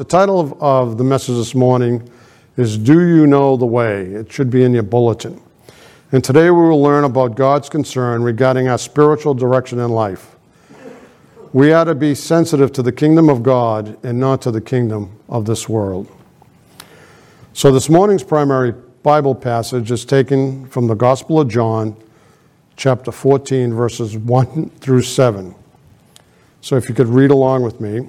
The title of, of the message this morning is Do You Know the Way? It should be in your bulletin. And today we will learn about God's concern regarding our spiritual direction in life. We are to be sensitive to the kingdom of God and not to the kingdom of this world. So this morning's primary Bible passage is taken from the Gospel of John, chapter 14, verses 1 through 7. So if you could read along with me.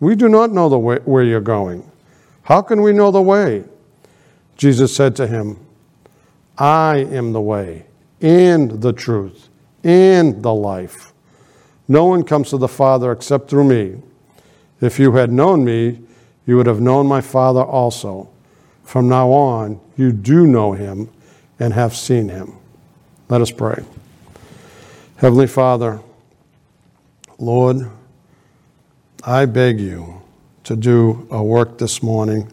we do not know the way, where you're going. How can we know the way? Jesus said to him, I am the way and the truth and the life. No one comes to the Father except through me. If you had known me, you would have known my Father also. From now on, you do know him and have seen him. Let us pray. Heavenly Father, Lord, I beg you to do a work this morning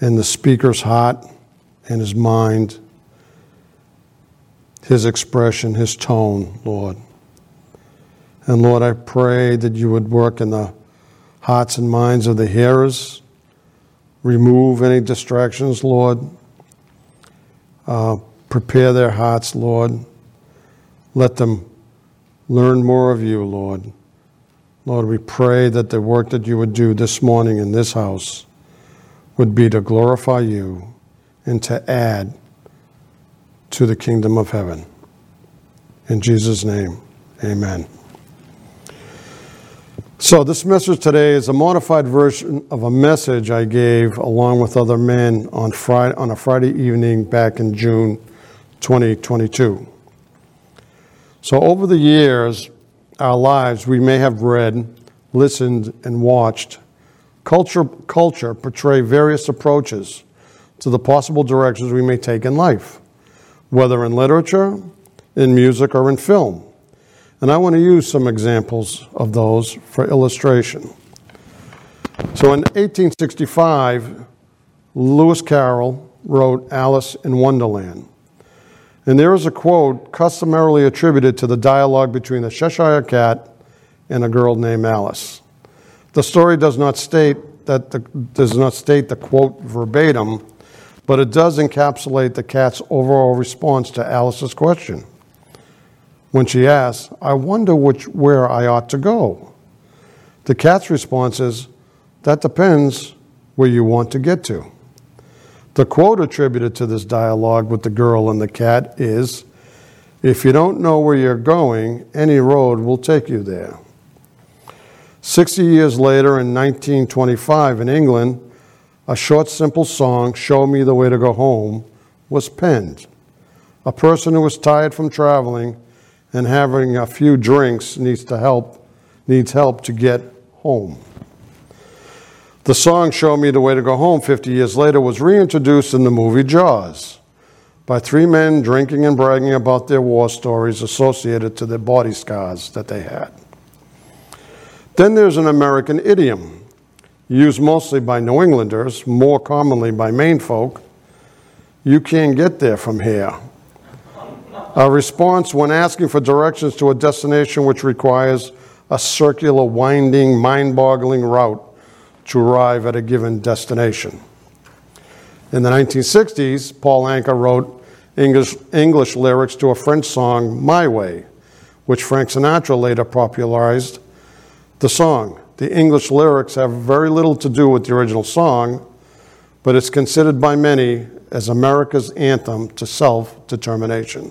in the speaker's heart and his mind, his expression, his tone, Lord. And Lord, I pray that you would work in the hearts and minds of the hearers, remove any distractions, Lord. Uh, prepare their hearts, Lord. Let them learn more of you, Lord. Lord, we pray that the work that you would do this morning in this house would be to glorify you and to add to the kingdom of heaven. In Jesus' name, amen. So, this message today is a modified version of a message I gave along with other men on, Friday, on a Friday evening back in June 2022. So, over the years, our lives, we may have read, listened, and watched culture, culture portray various approaches to the possible directions we may take in life, whether in literature, in music, or in film. And I want to use some examples of those for illustration. So in 1865, Lewis Carroll wrote Alice in Wonderland. And there is a quote customarily attributed to the dialogue between a Cheshire Cat and a girl named Alice. The story does not state that the, does not state the quote verbatim, but it does encapsulate the cat's overall response to Alice's question. When she asks, I wonder which, where I ought to go. The cat's response is, That depends where you want to get to. The quote attributed to this dialogue with the girl and the cat is If you don't know where you're going, any road will take you there. 60 years later, in 1925, in England, a short, simple song, Show Me the Way to Go Home, was penned. A person who is tired from traveling and having a few drinks needs to help needs help to get home. The song Show Me the Way to Go Home 50 years later was reintroduced in the movie Jaws by three men drinking and bragging about their war stories associated to their body scars that they had. Then there's an American idiom used mostly by New Englanders, more commonly by Maine folk. You can't get there from here. A response when asking for directions to a destination which requires a circular, winding, mind boggling route to arrive at a given destination. In the 1960s, Paul Anka wrote English, English lyrics to a French song, My Way, which Frank Sinatra later popularized the song. The English lyrics have very little to do with the original song, but it's considered by many as America's anthem to self determination.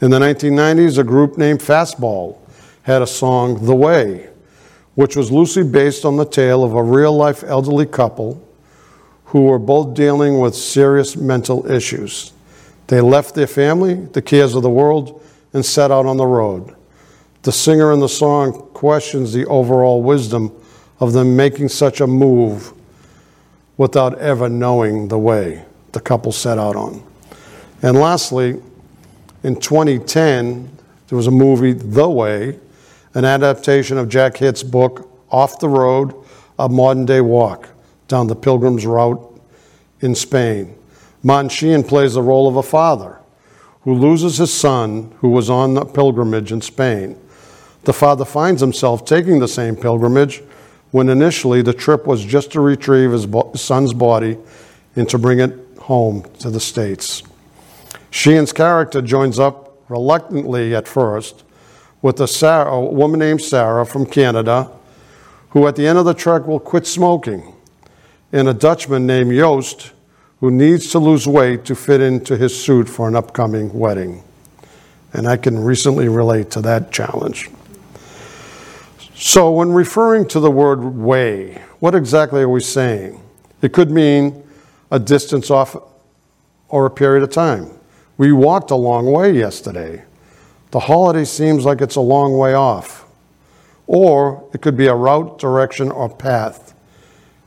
In the 1990s, a group named Fastball had a song, The Way, which was loosely based on the tale of a real life elderly couple who were both dealing with serious mental issues. They left their family, the cares of the world, and set out on the road. The singer in the song questions the overall wisdom of them making such a move without ever knowing the way the couple set out on. And lastly, in 2010, there was a movie, The Way, an adaptation of Jack Hitt's book, Off the Road, A Modern Day Walk Down the Pilgrim's Route in Spain. Martin Sheen plays the role of a father who loses his son who was on the pilgrimage in Spain. The father finds himself taking the same pilgrimage when initially the trip was just to retrieve his son's body and to bring it home to the States. Sheen's character joins up reluctantly at first with a, Sarah, a woman named Sarah from Canada who at the end of the trek will quit smoking, and a Dutchman named Joost who needs to lose weight to fit into his suit for an upcoming wedding. And I can recently relate to that challenge. So, when referring to the word way, what exactly are we saying? It could mean a distance off or a period of time. We walked a long way yesterday. The holiday seems like it's a long way off. Or it could be a route, direction, or path.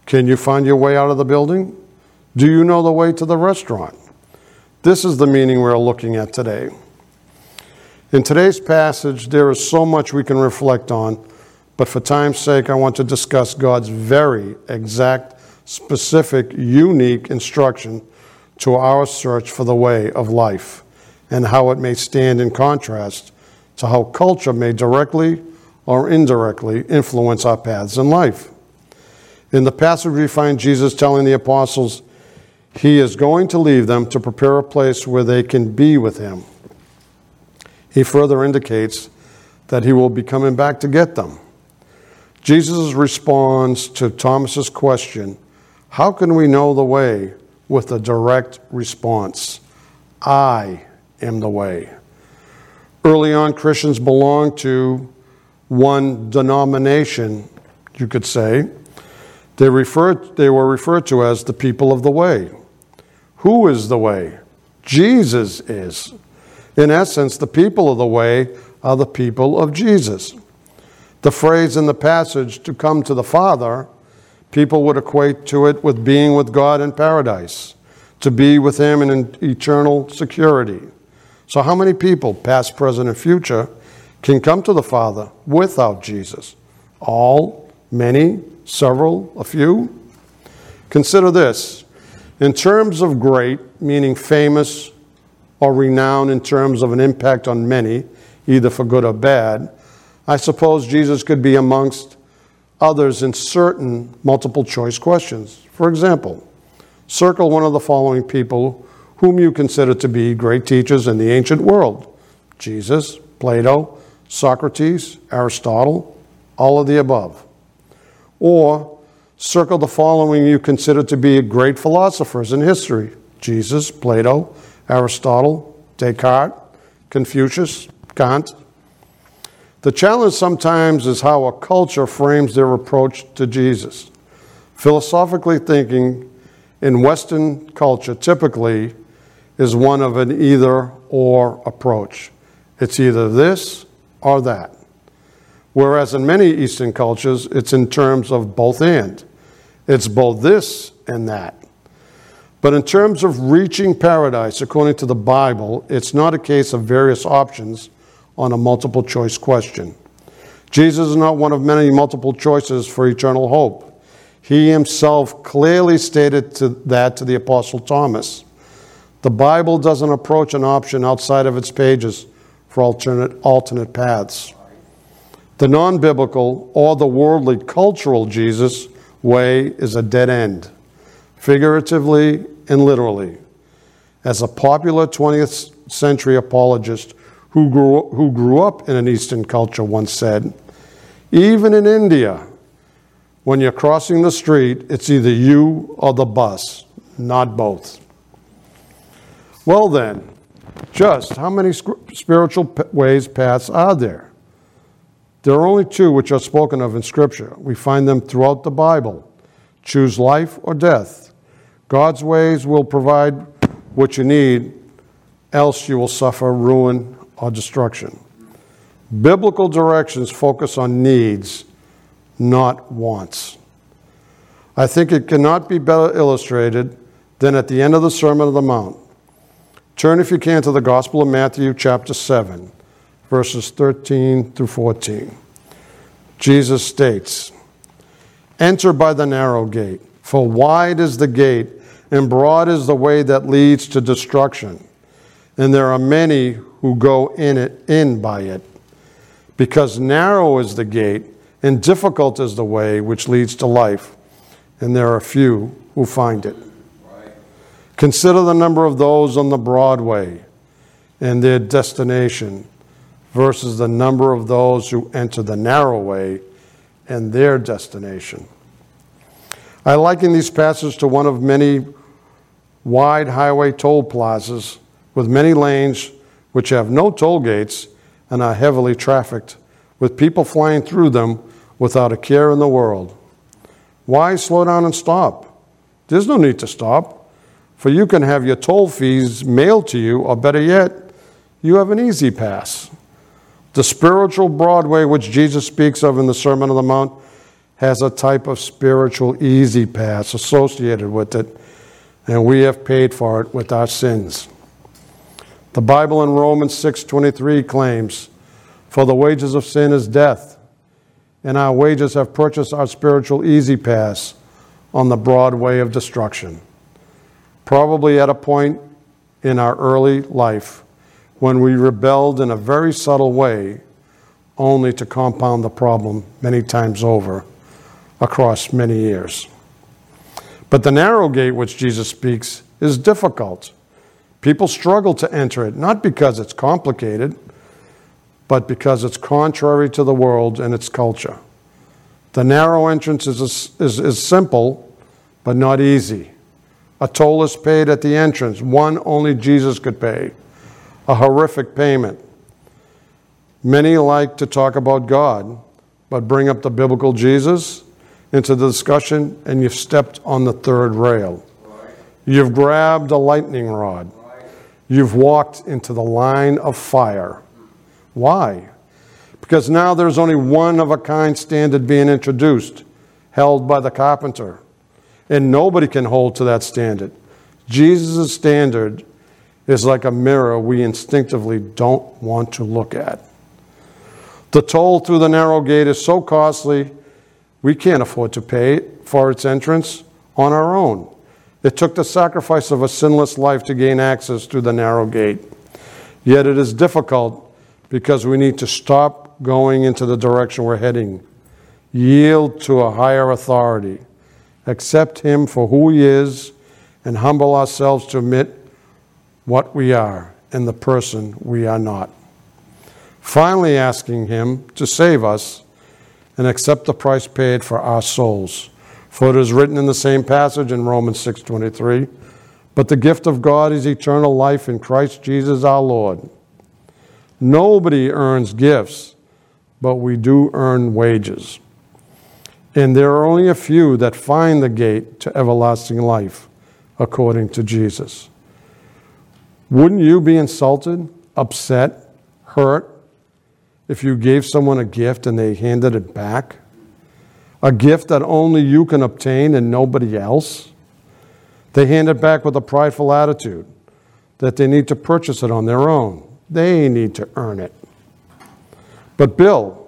Can you find your way out of the building? Do you know the way to the restaurant? This is the meaning we're looking at today. In today's passage, there is so much we can reflect on, but for time's sake, I want to discuss God's very exact, specific, unique instruction to our search for the way of life and how it may stand in contrast to how culture may directly or indirectly influence our paths in life. In the passage, we find Jesus telling the apostles, he is going to leave them to prepare a place where they can be with Him. He further indicates that He will be coming back to get them. Jesus responds to Thomas's question, How can we know the way? with a direct response I am the way. Early on, Christians belonged to one denomination, you could say. They, referred, they were referred to as the people of the way. Who is the way? Jesus is. In essence, the people of the way are the people of Jesus. The phrase in the passage, to come to the Father, people would equate to it with being with God in paradise, to be with Him in eternal security. So, how many people, past, present, and future, can come to the Father without Jesus? All, many, several, a few? Consider this in terms of great, meaning famous or renowned in terms of an impact on many, either for good or bad, I suppose Jesus could be amongst others in certain multiple choice questions. For example, circle one of the following people whom you consider to be great teachers in the ancient world Jesus, Plato, Socrates, Aristotle, all of the above. Or circle the following you consider to be great philosophers in history Jesus, Plato, Aristotle, Descartes, Confucius, Kant. The challenge sometimes is how a culture frames their approach to Jesus. Philosophically thinking in Western culture typically is one of an either or approach. It's either this or that. Whereas in many Eastern cultures, it's in terms of both and. It's both this and that. But in terms of reaching paradise, according to the Bible, it's not a case of various options on a multiple choice question. Jesus is not one of many multiple choices for eternal hope. He himself clearly stated to that to the Apostle Thomas. The Bible doesn't approach an option outside of its pages for alternate, alternate paths. The non biblical or the worldly cultural Jesus way is a dead end, figuratively and literally. As a popular 20th century apologist who grew, who grew up in an Eastern culture once said, even in India, when you're crossing the street, it's either you or the bus, not both. Well, then, just how many spiritual ways, paths are there? There are only two which are spoken of in Scripture. We find them throughout the Bible choose life or death. God's ways will provide what you need, else you will suffer ruin or destruction. Biblical directions focus on needs, not wants. I think it cannot be better illustrated than at the end of the Sermon on the Mount. Turn, if you can, to the Gospel of Matthew, chapter 7, verses 13 through 14. Jesus states, Enter by the narrow gate, for wide is the gate, and broad is the way that leads to destruction, and there are many who go in it in by it. Because narrow is the gate, and difficult is the way which leads to life, and there are few who find it. Consider the number of those on the Broadway and their destination versus the number of those who enter the narrow way and their destination. I liken these passages to one of many wide highway toll plazas with many lanes which have no toll gates and are heavily trafficked, with people flying through them without a care in the world. Why slow down and stop? There's no need to stop, for you can have your toll fees mailed to you, or better yet, you have an easy pass. The spiritual Broadway, which Jesus speaks of in the Sermon on the Mount, has a type of spiritual easy pass associated with it, and we have paid for it with our sins. The Bible in Romans 6:23 claims, "For the wages of sin is death, and our wages have purchased our spiritual easy pass on the broad way of destruction." Probably at a point in our early life when we rebelled in a very subtle way, only to compound the problem many times over across many years. But the narrow gate which Jesus speaks is difficult. People struggle to enter it, not because it's complicated, but because it's contrary to the world and its culture. The narrow entrance is, is, is simple, but not easy. A toll is paid at the entrance, one only Jesus could pay a horrific payment. Many like to talk about God, but bring up the biblical Jesus into the discussion, and you've stepped on the third rail. You've grabbed a lightning rod. You've walked into the line of fire. Why? Because now there's only one of a kind standard being introduced, held by the carpenter. And nobody can hold to that standard. Jesus' standard is like a mirror we instinctively don't want to look at. The toll through the narrow gate is so costly, we can't afford to pay for its entrance on our own. It took the sacrifice of a sinless life to gain access through the narrow gate. Yet it is difficult because we need to stop going into the direction we're heading, yield to a higher authority, accept Him for who He is, and humble ourselves to admit what we are and the person we are not. Finally, asking Him to save us and accept the price paid for our souls. For it is written in the same passage in Romans 6:23, "But the gift of God is eternal life in Christ Jesus our Lord." Nobody earns gifts, but we do earn wages. And there are only a few that find the gate to everlasting life, according to Jesus. Wouldn't you be insulted, upset, hurt if you gave someone a gift and they handed it back? A gift that only you can obtain and nobody else? They hand it back with a prideful attitude that they need to purchase it on their own. They need to earn it. But, Bill,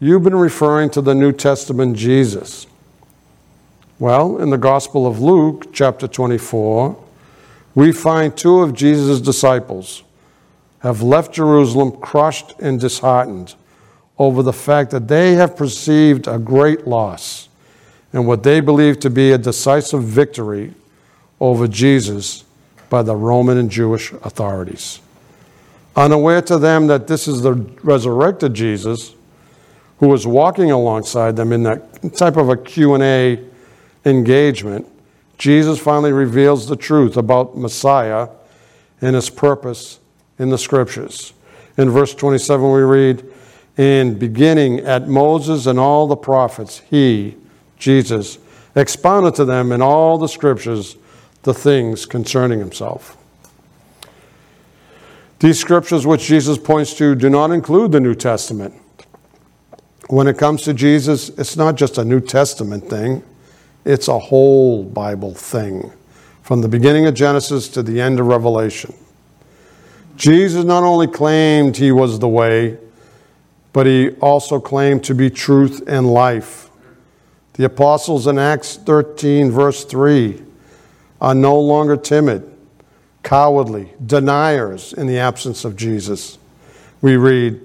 you've been referring to the New Testament Jesus. Well, in the Gospel of Luke, chapter 24, we find two of Jesus' disciples have left Jerusalem crushed and disheartened over the fact that they have perceived a great loss and what they believe to be a decisive victory over Jesus by the Roman and Jewish authorities. Unaware to them that this is the resurrected Jesus who was walking alongside them in that type of a Q&A engagement, Jesus finally reveals the truth about Messiah and his purpose in the scriptures. In verse 27, we read, In beginning at Moses and all the prophets, he, Jesus, expounded to them in all the scriptures the things concerning himself. These scriptures which Jesus points to do not include the New Testament. When it comes to Jesus, it's not just a New Testament thing, it's a whole Bible thing, from the beginning of Genesis to the end of Revelation. Jesus not only claimed he was the way, but he also claimed to be truth and life. The apostles in Acts 13, verse 3, are no longer timid, cowardly, deniers in the absence of Jesus. We read,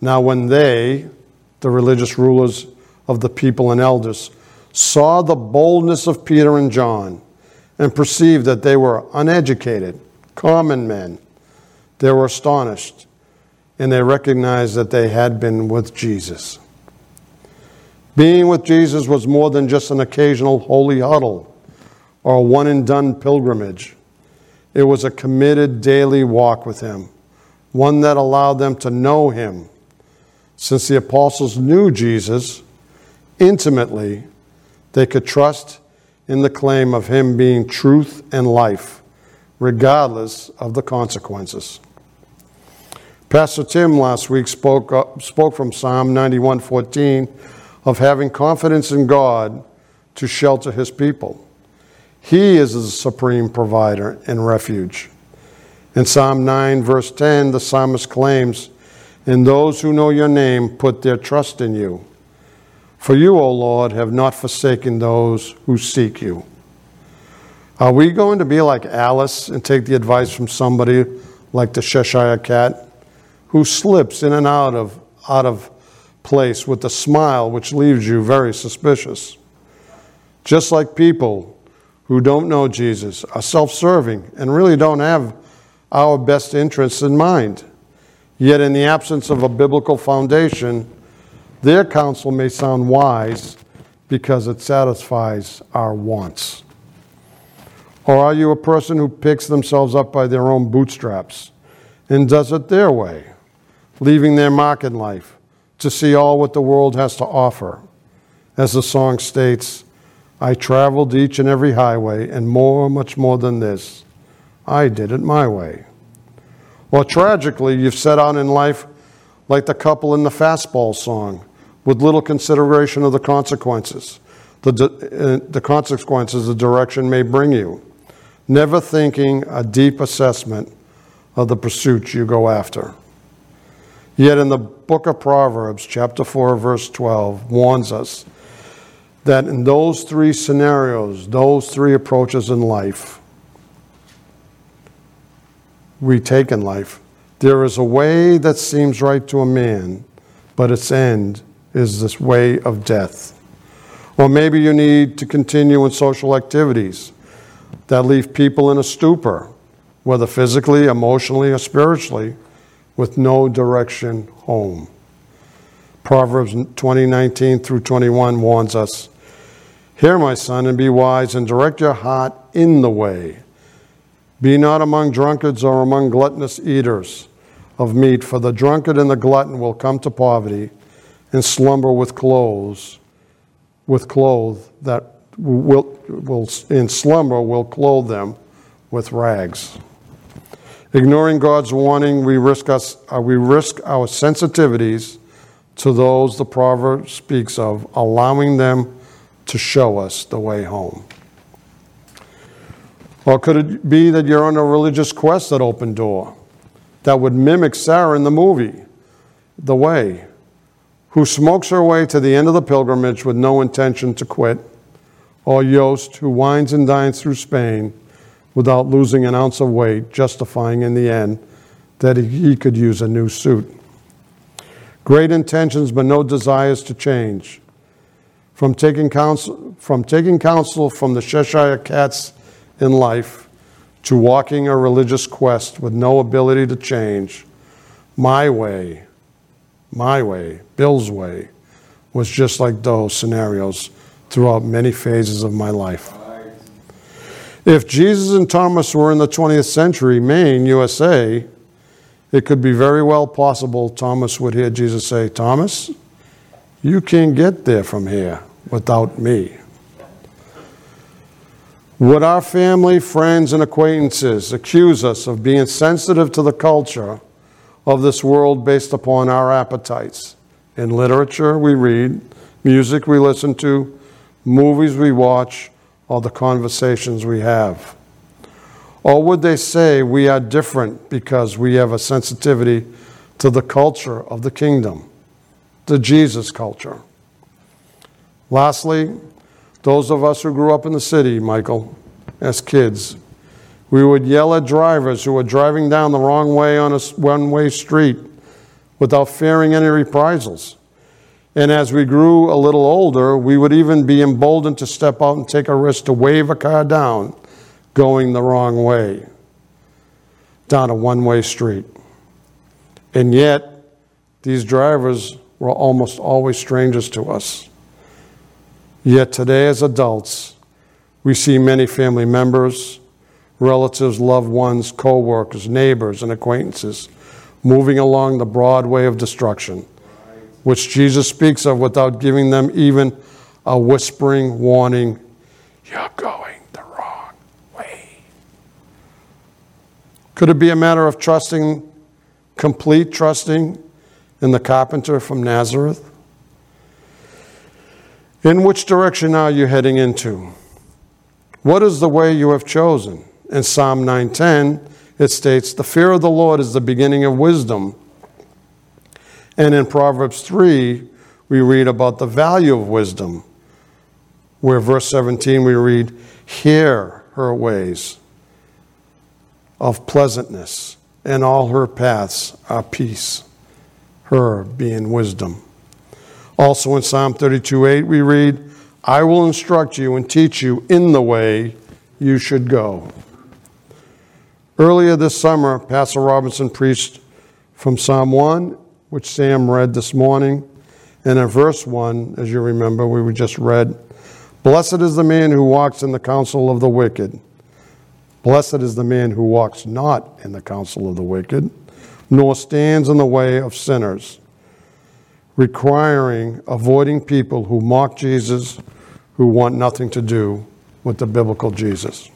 Now when they, the religious rulers of the people and elders, saw the boldness of Peter and John and perceived that they were uneducated, common men, they were astonished and they recognized that they had been with Jesus. Being with Jesus was more than just an occasional holy huddle or a one and done pilgrimage. It was a committed daily walk with Him, one that allowed them to know Him. Since the apostles knew Jesus intimately, they could trust in the claim of Him being truth and life, regardless of the consequences. Pastor Tim last week spoke, uh, spoke from Psalm 91:14 of having confidence in God to shelter his people. He is the supreme provider and refuge. In Psalm 9, verse 10, the psalmist claims, And those who know your name put their trust in you. For you, O Lord, have not forsaken those who seek you. Are we going to be like Alice and take the advice from somebody like the Cheshire cat? who slips in and out of, out of place with a smile which leaves you very suspicious. Just like people who don't know Jesus are self serving and really don't have our best interests in mind. Yet, in the absence of a biblical foundation, their counsel may sound wise because it satisfies our wants. Or are you a person who picks themselves up by their own bootstraps and does it their way? leaving their mark in life to see all what the world has to offer. As the song states, I traveled each and every highway, and more, much more than this, I did it my way. Well, tragically, you've set out in life like the couple in the fastball song, with little consideration of the consequences, the, uh, the consequences the direction may bring you, never thinking a deep assessment of the pursuit you go after. Yet in the book of Proverbs, chapter 4, verse 12, warns us that in those three scenarios, those three approaches in life, we take in life, there is a way that seems right to a man, but its end is this way of death. Or maybe you need to continue in social activities that leave people in a stupor, whether physically, emotionally, or spiritually with no direction home. Proverbs 2019 through 21 warns us Hear, my son, and be wise, and direct your heart in the way. Be not among drunkards or among gluttonous eaters of meat, for the drunkard and the glutton will come to poverty and slumber with clothes, with clothes that will, will in slumber will clothe them with rags. Ignoring God's warning, we risk, us, uh, we risk our sensitivities to those the proverb speaks of, allowing them to show us the way home. Or could it be that you're on a religious quest at Open Door that would mimic Sarah in the movie, The Way, who smokes her way to the end of the pilgrimage with no intention to quit, or Joost, who wines and dines through Spain without losing an ounce of weight, justifying in the end that he could use a new suit. Great intentions, but no desires to change. From taking counsel from, taking counsel from the Cheshire cats in life to walking a religious quest with no ability to change, my way, my way, Bill's way, was just like those scenarios throughout many phases of my life. If Jesus and Thomas were in the 20th century, Maine, USA, it could be very well possible Thomas would hear Jesus say, Thomas, you can't get there from here without me. Would our family, friends, and acquaintances accuse us of being sensitive to the culture of this world based upon our appetites in literature we read, music we listen to, movies we watch, or the conversations we have? Or would they say we are different because we have a sensitivity to the culture of the kingdom, the Jesus culture? Lastly, those of us who grew up in the city, Michael, as kids, we would yell at drivers who were driving down the wrong way on a one way street without fearing any reprisals. And as we grew a little older, we would even be emboldened to step out and take a risk to wave a car down going the wrong way down a one way street. And yet, these drivers were almost always strangers to us. Yet today, as adults, we see many family members, relatives, loved ones, co workers, neighbors, and acquaintances moving along the broad way of destruction, which Jesus speaks of without giving them even a whispering warning You're going the wrong way. Could it be a matter of trusting, complete trusting in the carpenter from Nazareth? In which direction are you heading into? What is the way you have chosen? In Psalm 9:10, it states, "The fear of the Lord is the beginning of wisdom." And in Proverbs 3, we read about the value of wisdom, where verse 17 we read, "Hear her ways of pleasantness, and all her paths are peace." Her being wisdom. Also in Psalm 32 8, we read, I will instruct you and teach you in the way you should go. Earlier this summer, Pastor Robinson preached from Psalm 1, which Sam read this morning. And in verse 1, as you remember, we just read, Blessed is the man who walks in the counsel of the wicked. Blessed is the man who walks not in the counsel of the wicked, nor stands in the way of sinners requiring avoiding people who mock Jesus, who want nothing to do with the biblical Jesus.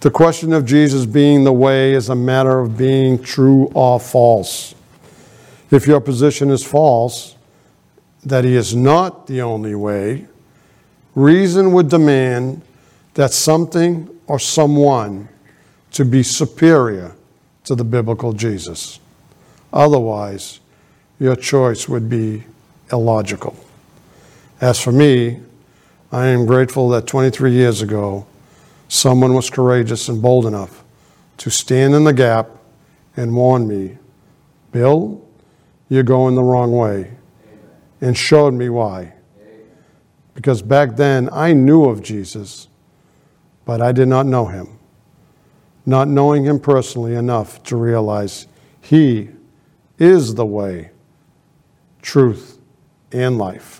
The question of Jesus being the way is a matter of being true or false. If your position is false, that he is not the only way, reason would demand that something or someone to be superior to the biblical Jesus. Otherwise, your choice would be illogical. As for me, I am grateful that 23 years ago, someone was courageous and bold enough to stand in the gap and warn me, Bill, you're going the wrong way, and showed me why. Because back then I knew of Jesus, but I did not know him. Not knowing him personally enough to realize he is the way, truth, and life.